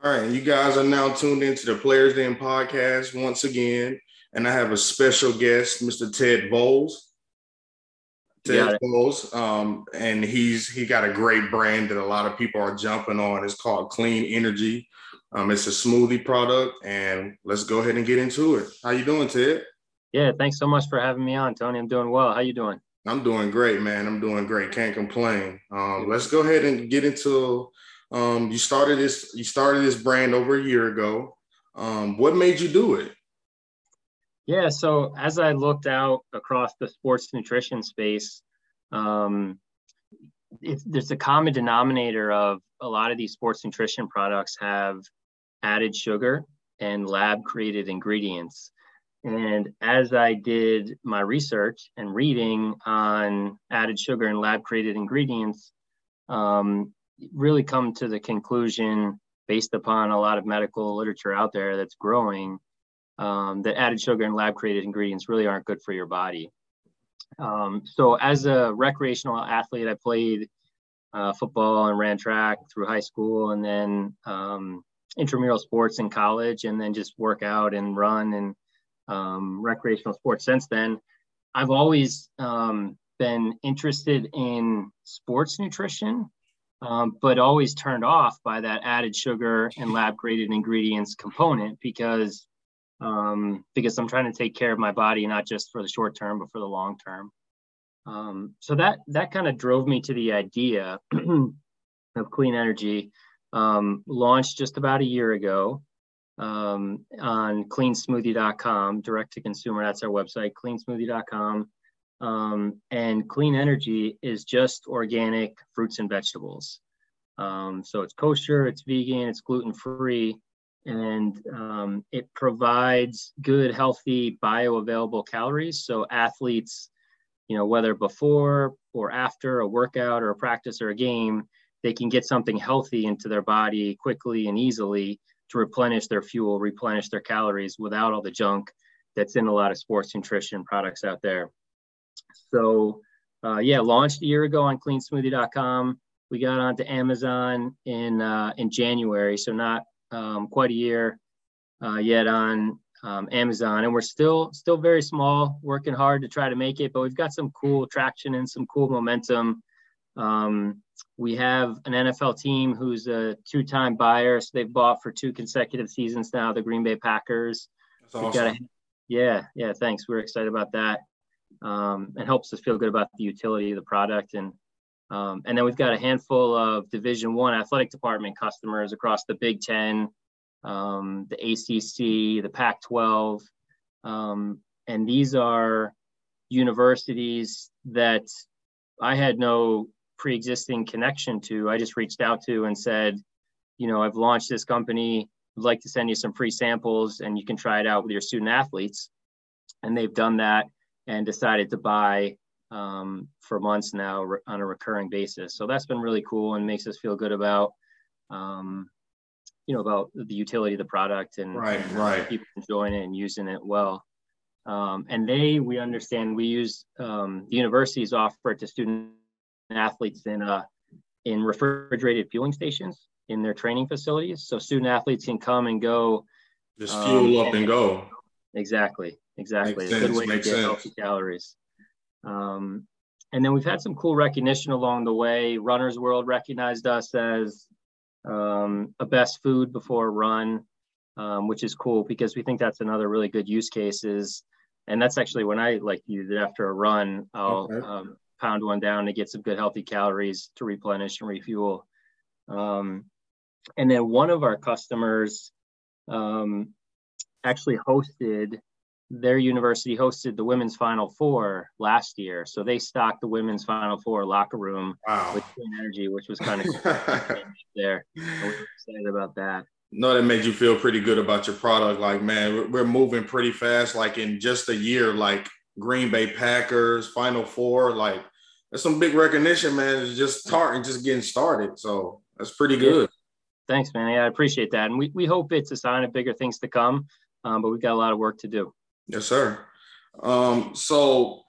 All right, you guys are now tuned into the Players Den podcast once again, and I have a special guest, Mr. Ted Bowles. Ted Bowles, um, and he's he got a great brand that a lot of people are jumping on. It's called Clean Energy. Um, it's a smoothie product, and let's go ahead and get into it. How you doing, Ted? Yeah, thanks so much for having me on, Tony. I'm doing well. How you doing? I'm doing great, man. I'm doing great. Can't complain. Um, let's go ahead and get into um, you started this. You started this brand over a year ago. Um, what made you do it? Yeah. So as I looked out across the sports nutrition space, um, there's a common denominator of a lot of these sports nutrition products have added sugar and lab created ingredients. And as I did my research and reading on added sugar and lab created ingredients, um, really come to the conclusion based upon a lot of medical literature out there that's growing um, that added sugar and lab created ingredients really aren't good for your body. Um, so, as a recreational athlete, I played uh, football and ran track through high school and then um, intramural sports in college, and then just work out and run and um, recreational sports since then. I've always um, been interested in sports nutrition um, but always turned off by that added sugar and lab graded ingredients component because um, because I'm trying to take care of my body not just for the short term but for the long term. Um, so that that kind of drove me to the idea of clean energy. Um, launched just about a year ago um, on cleansmoothie.com, direct to consumer. That's our website, cleansmoothie.com. Um, and clean energy is just organic fruits and vegetables. Um, so it's kosher, it's vegan, it's gluten free, and um, it provides good, healthy, bioavailable calories. So athletes, you know, whether before or after a workout or a practice or a game, they can get something healthy into their body quickly and easily to replenish their fuel, replenish their calories without all the junk that's in a lot of sports nutrition products out there. So, uh, yeah, launched a year ago on cleansmoothie.com. We got onto Amazon in uh, in January, so not um, quite a year uh, yet on um, Amazon, and we're still still very small, working hard to try to make it. But we've got some cool traction and some cool momentum. Um, we have an NFL team who's a two-time buyer, so they've bought for two consecutive seasons now. The Green Bay Packers. That's awesome. A, yeah, yeah. Thanks. We're excited about that um, and helps us feel good about the utility of the product. And um, and then we've got a handful of Division One athletic department customers across the Big Ten, um, the ACC, the Pac-12, um, and these are universities that I had no pre-existing connection to. I just reached out to and said, you know, I've launched this company. I'd like to send you some free samples, and you can try it out with your student athletes. And they've done that and decided to buy um, for months now re- on a recurring basis. So that's been really cool and makes us feel good about, um, you know, about the utility of the product and, right, and right. people enjoying it and using it well. Um, and they, we understand, we use um, the universities offer it to student athletes in uh, in refrigerated fueling stations in their training facilities. So student athletes can come and go. Just fuel um, up and go. Exactly exactly. Makes a good way to get sense. healthy calories. Um, and then we've had some cool recognition along the way. Runners World recognized us as um, a best food before a run, um, which is cool because we think that's another really good use case. Is and that's actually when I like use it after a run, I'll okay. um, pound one down to get some good healthy calories to replenish and refuel. Um, and then one of our customers um, actually hosted their university hosted the women's final four last year. So they stocked the women's final four locker room wow. with clean energy which was kind of there. We were excited about that. No that made you feel pretty good about your product. Like man we're moving pretty fast. Like in just a year like green bay packers final four like that's some big recognition man. It's just starting just getting started. So that's pretty good. Thanks man. Yeah i appreciate that. And we, we hope it's a sign of bigger things to come um, but we've got a lot of work to do Yes, sir. Um, so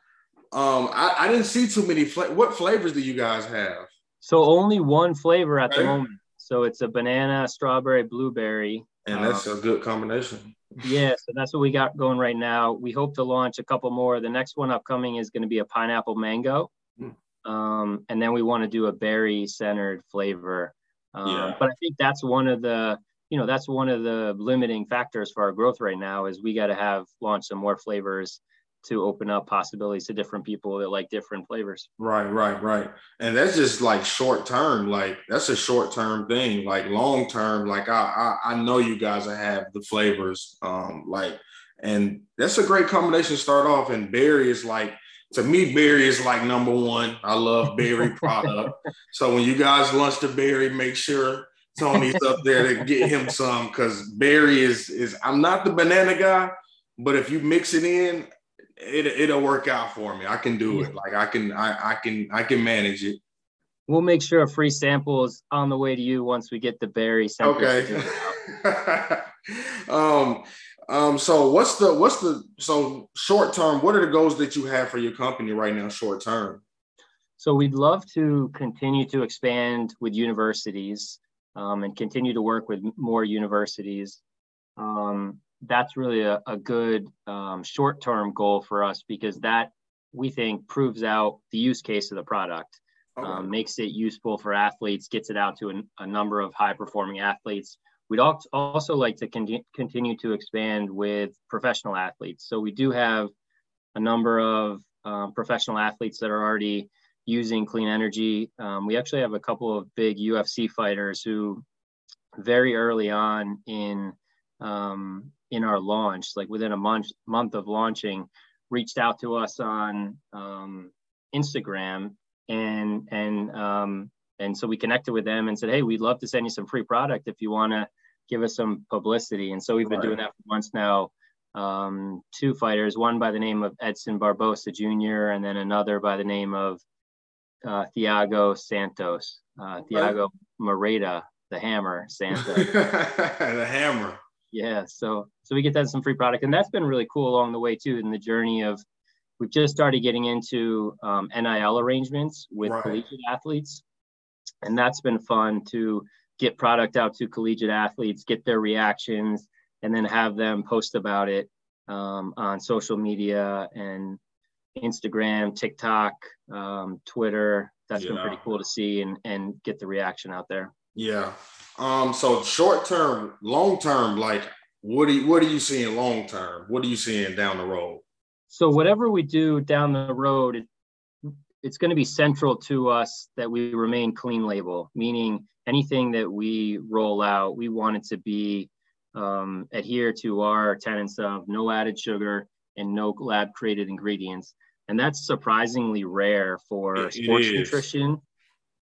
um, I, I didn't see too many. Fla- what flavors do you guys have? So only one flavor at okay. the moment. So it's a banana, strawberry, blueberry. And that's um, a good combination. yeah, so that's what we got going right now. We hope to launch a couple more. The next one upcoming is going to be a pineapple mango. Mm. Um, and then we want to do a berry centered flavor. Um, yeah. But I think that's one of the, you know, that's one of the limiting factors for our growth right now is we got to have launch some more flavors to open up possibilities to different people that like different flavors. Right, right, right. And that's just like short term. Like that's a short term thing. Like long term, like I, I, I know you guys have the flavors. Um, like, and that's a great combination to start off. And berry is like to me, berry is like number one. I love berry product. so when you guys lunch the berry, make sure Tony's up there to get him some because berry is is I'm not the banana guy, but if you mix it in, it it'll work out for me. I can do it. Like I can I I can I can manage it. We'll make sure a free sample is on the way to you once we get the berry sample. Okay. um um so what's the what's the so short term what are the goals that you have for your company right now short term? So we'd love to continue to expand with universities um, and continue to work with more universities. Um, that's really a, a good um, short-term goal for us because that we think proves out the use case of the product, okay. um, makes it useful for athletes, gets it out to a, a number of high-performing athletes. We'd also like to con- continue to expand with professional athletes. So we do have a number of um, professional athletes that are already using clean energy. Um, we actually have a couple of big UFC fighters who, very early on in um, in our launch, like within a month month of launching, reached out to us on um, Instagram and and um, and so we connected with them and said, hey, we'd love to send you some free product if you want to give us some publicity. And so we've been right. doing that for months now. Um, two fighters, one by the name of Edson Barboza Jr. and then another by the name of uh, Thiago Santos, uh, Thiago Marreta, the Hammer Santos. the Hammer yeah so so we get that some free product and that's been really cool along the way too in the journey of we've just started getting into um, NIL arrangements with right. collegiate athletes and that's been fun to get product out to collegiate athletes get their reactions and then have them post about it um, on social media and instagram tiktok um, twitter That's yeah. been pretty cool to see and and get the reaction out there yeah um, so short term, long term, like what are you, what are you seeing long term? What are you seeing down the road? So whatever we do down the road, it, it's going to be central to us that we remain clean label, meaning anything that we roll out, we want it to be um, adhere to our tenets of no added sugar and no lab created ingredients. And that's surprisingly rare for it, sports it nutrition,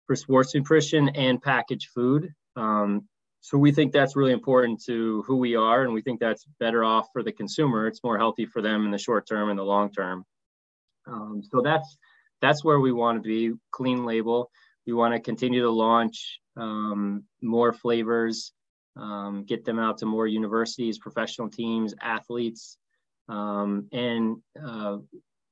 for sports nutrition and packaged food. Um, so we think that's really important to who we are, and we think that's better off for the consumer. It's more healthy for them in the short term and the long term. Um, so that's that's where we want to be. Clean label. We want to continue to launch um, more flavors, um, get them out to more universities, professional teams, athletes, um, and uh,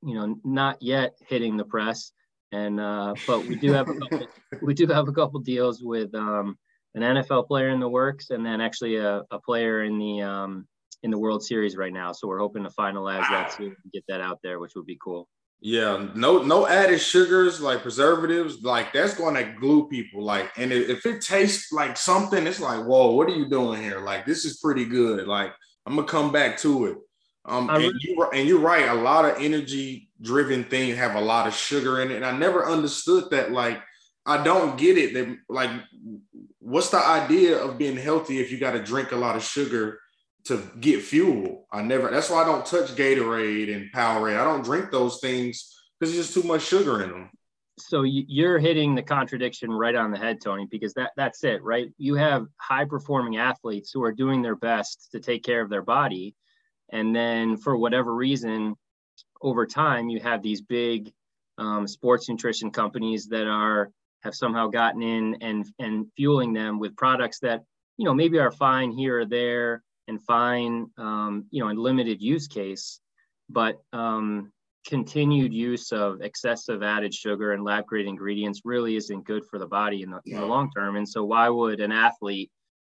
you know, not yet hitting the press. And uh, but we do have a couple, we do have a couple deals with um, an NFL player in the works, and then actually a, a player in the um, in the World Series right now. So we're hoping to finalize wow. that soon and get that out there, which would be cool. Yeah, no, no added sugars like preservatives. Like that's going to glue people. Like, and if it tastes like something, it's like, whoa, what are you doing here? Like, this is pretty good. Like, I'm gonna come back to it. Um, and, you, and you're right. A lot of energy driven things have a lot of sugar in it, and I never understood that. Like, I don't get it. That like what's the idea of being healthy if you got to drink a lot of sugar to get fuel? I never. That's why I don't touch Gatorade and Powerade. I don't drink those things because there's just too much sugar in them. So you're hitting the contradiction right on the head, Tony, because that that's it, right? You have high performing athletes who are doing their best to take care of their body, and then for whatever reason, over time, you have these big um, sports nutrition companies that are have somehow gotten in and and fueling them with products that you know maybe are fine here or there and fine um, you know in limited use case but um, continued use of excessive added sugar and lab grade ingredients really isn't good for the body in the, in the long term. And so, why would an athlete,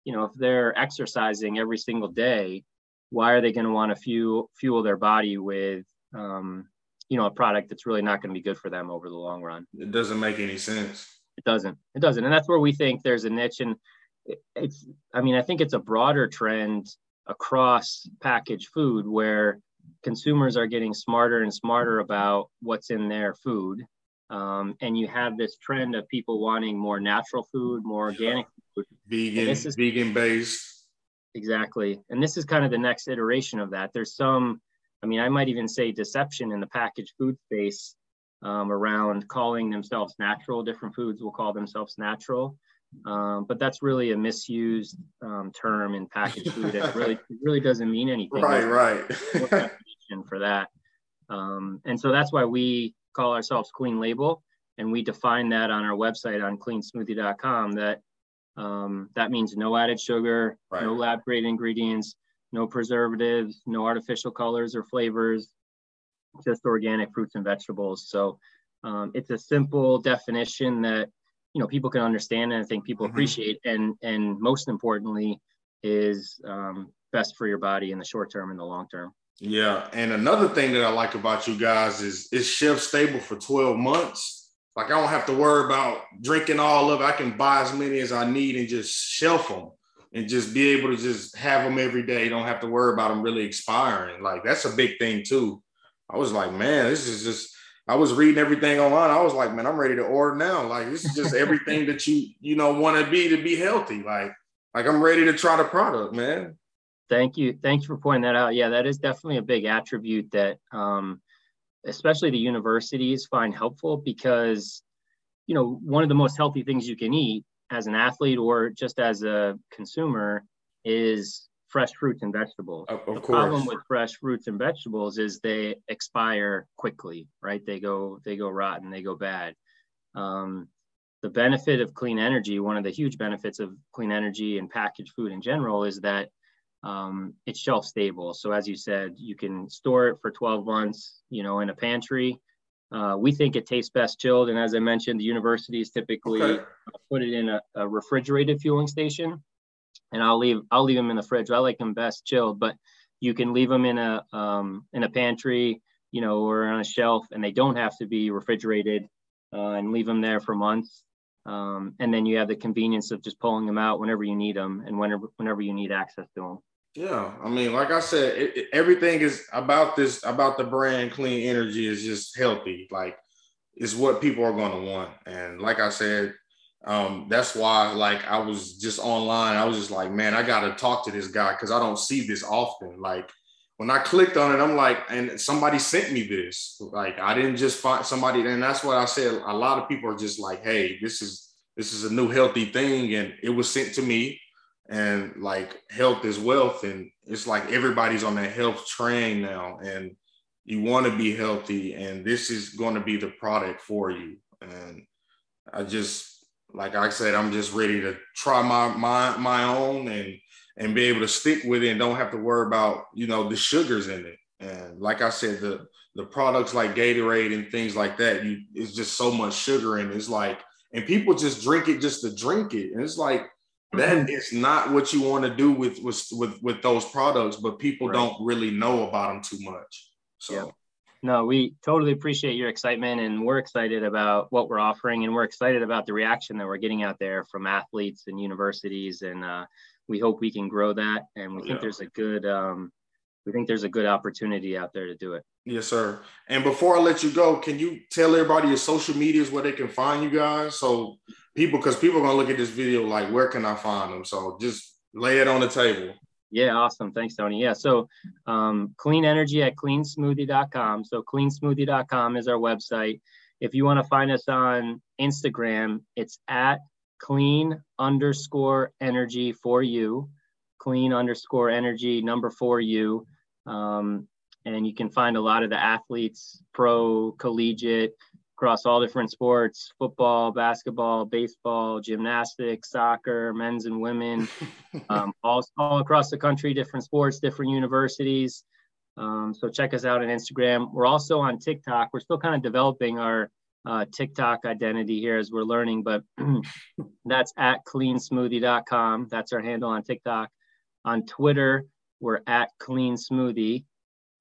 you know, if they're exercising every single day, why are they going to want to fuel fuel their body with, um, you know, a product that's really not going to be good for them over the long run? It doesn't make any sense. It doesn't. It doesn't. And that's where we think there's a niche. And it's, I mean, I think it's a broader trend across packaged food where consumers are getting smarter and smarter about what's in their food. Um, and you have this trend of people wanting more natural food, more organic food. Vegan, is, vegan based. Exactly. And this is kind of the next iteration of that. There's some, I mean, I might even say deception in the packaged food space um, around calling themselves natural. Different foods will call themselves natural. Um, but that's really a misused um, term in packaged food. It really, it really doesn't mean anything. Right, right. for that. Um, and so that's why we call ourselves Clean Label, and we define that on our website on cleansmoothie.com. That um, that means no added sugar, right. no lab grade ingredients, no preservatives, no artificial colors or flavors, just organic fruits and vegetables. So um, it's a simple definition that you know people can understand and I think people mm-hmm. appreciate. And and most importantly, is um, best for your body in the short term and the long term. Yeah, and another thing that I like about you guys is it's shelf stable for 12 months. Like I don't have to worry about drinking all of it. I can buy as many as I need and just shelf them and just be able to just have them every day. Don't have to worry about them really expiring. Like that's a big thing too. I was like, man, this is just. I was reading everything online. I was like, man, I'm ready to order now. Like this is just everything that you you know want to be to be healthy. Like like I'm ready to try the product, man. Thank you. Thanks for pointing that out. Yeah, that is definitely a big attribute that um, especially the universities find helpful because you know one of the most healthy things you can eat as an athlete or just as a consumer is fresh fruits and vegetables. Of, of the course. problem with fresh fruits and vegetables is they expire quickly, right? They go they go rotten, they go bad. Um, the benefit of clean energy, one of the huge benefits of clean energy and packaged food in general, is that um, it's shelf stable. So as you said, you can store it for 12 months, you know, in a pantry. Uh, we think it tastes best chilled. And as I mentioned, the universities typically okay. put it in a, a, refrigerated fueling station. And I'll leave I'll leave them in the fridge. I like them best chilled, but you can leave them in a um, in a pantry, you know, or on a shelf, and they don't have to be refrigerated. Uh, and leave them there for months. Um, and then you have the convenience of just pulling them out whenever you need them and whenever whenever you need access to them. Yeah, I mean, like I said, it, it, everything is about this about the brand Clean Energy is just healthy. Like, it's what people are going to want, and like I said, um, that's why like I was just online. I was just like, man, I got to talk to this guy because I don't see this often. Like when I clicked on it, I'm like, and somebody sent me this. Like I didn't just find somebody, and that's what I said. A lot of people are just like, hey, this is this is a new healthy thing, and it was sent to me and like health is wealth and it's like everybody's on that health train now and you want to be healthy and this is going to be the product for you. And i just like i said i'm just ready to try my my my own and and be able to stick with it and don't have to worry about you know the sugars in it. And like i said the the products like gatorade and things like that you it's just so much sugar in it. it's like and people just drink it just to drink it. And it's like that mm-hmm. not what you want to do with with with, with those products but people right. don't really know about them too much so yeah. no we totally appreciate your excitement and we're excited about what we're offering and we're excited about the reaction that we're getting out there from athletes and universities and uh, we hope we can grow that and we think there's a good um, we think there's a good opportunity out there to do it yes sir and before i let you go can you tell everybody your social medias where they can find you guys so people because people are gonna look at this video like, where can I find them? So just lay it on the table. Yeah, awesome. Thanks, Tony. Yeah, so um, clean energy at cleansmoothie.com. So cleansmoothie.com is our website. If you want to find us on Instagram, it's at clean underscore energy for you, clean underscore energy number for you. Um, and you can find a lot of the athletes, pro, collegiate, across all different sports football basketball baseball gymnastics soccer men's and women um, all, all across the country different sports different universities Um, so check us out on Instagram. We're also on TikTok. We're still kind of developing our uh, TikTok identity here as we're learning, but that's at cleansmoothie.com. That's our handle on TikTok. On Twitter, we're at clean smoothie.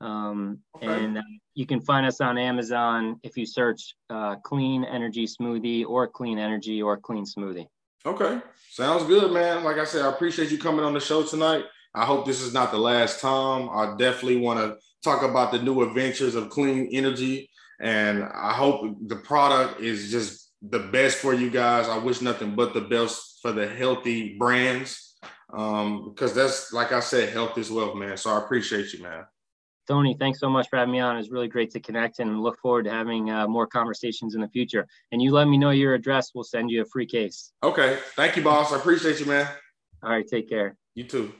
Um, okay. And uh, you can find us on Amazon if you search uh, clean energy smoothie or clean energy or clean smoothie. Okay. Sounds good, man. Like I said, I appreciate you coming on the show tonight. I hope this is not the last time. I definitely want to talk about the new adventures of clean energy. And I hope the product is just the best for you guys. I wish nothing but the best for the healthy brands. Um, because that's like I said, health is wealth, man. So I appreciate you, man. Tony, thanks so much for having me on. It's really great to connect and look forward to having uh, more conversations in the future. And you let me know your address. We'll send you a free case. Okay. Thank you, boss. I appreciate you, man. All right. Take care. You too.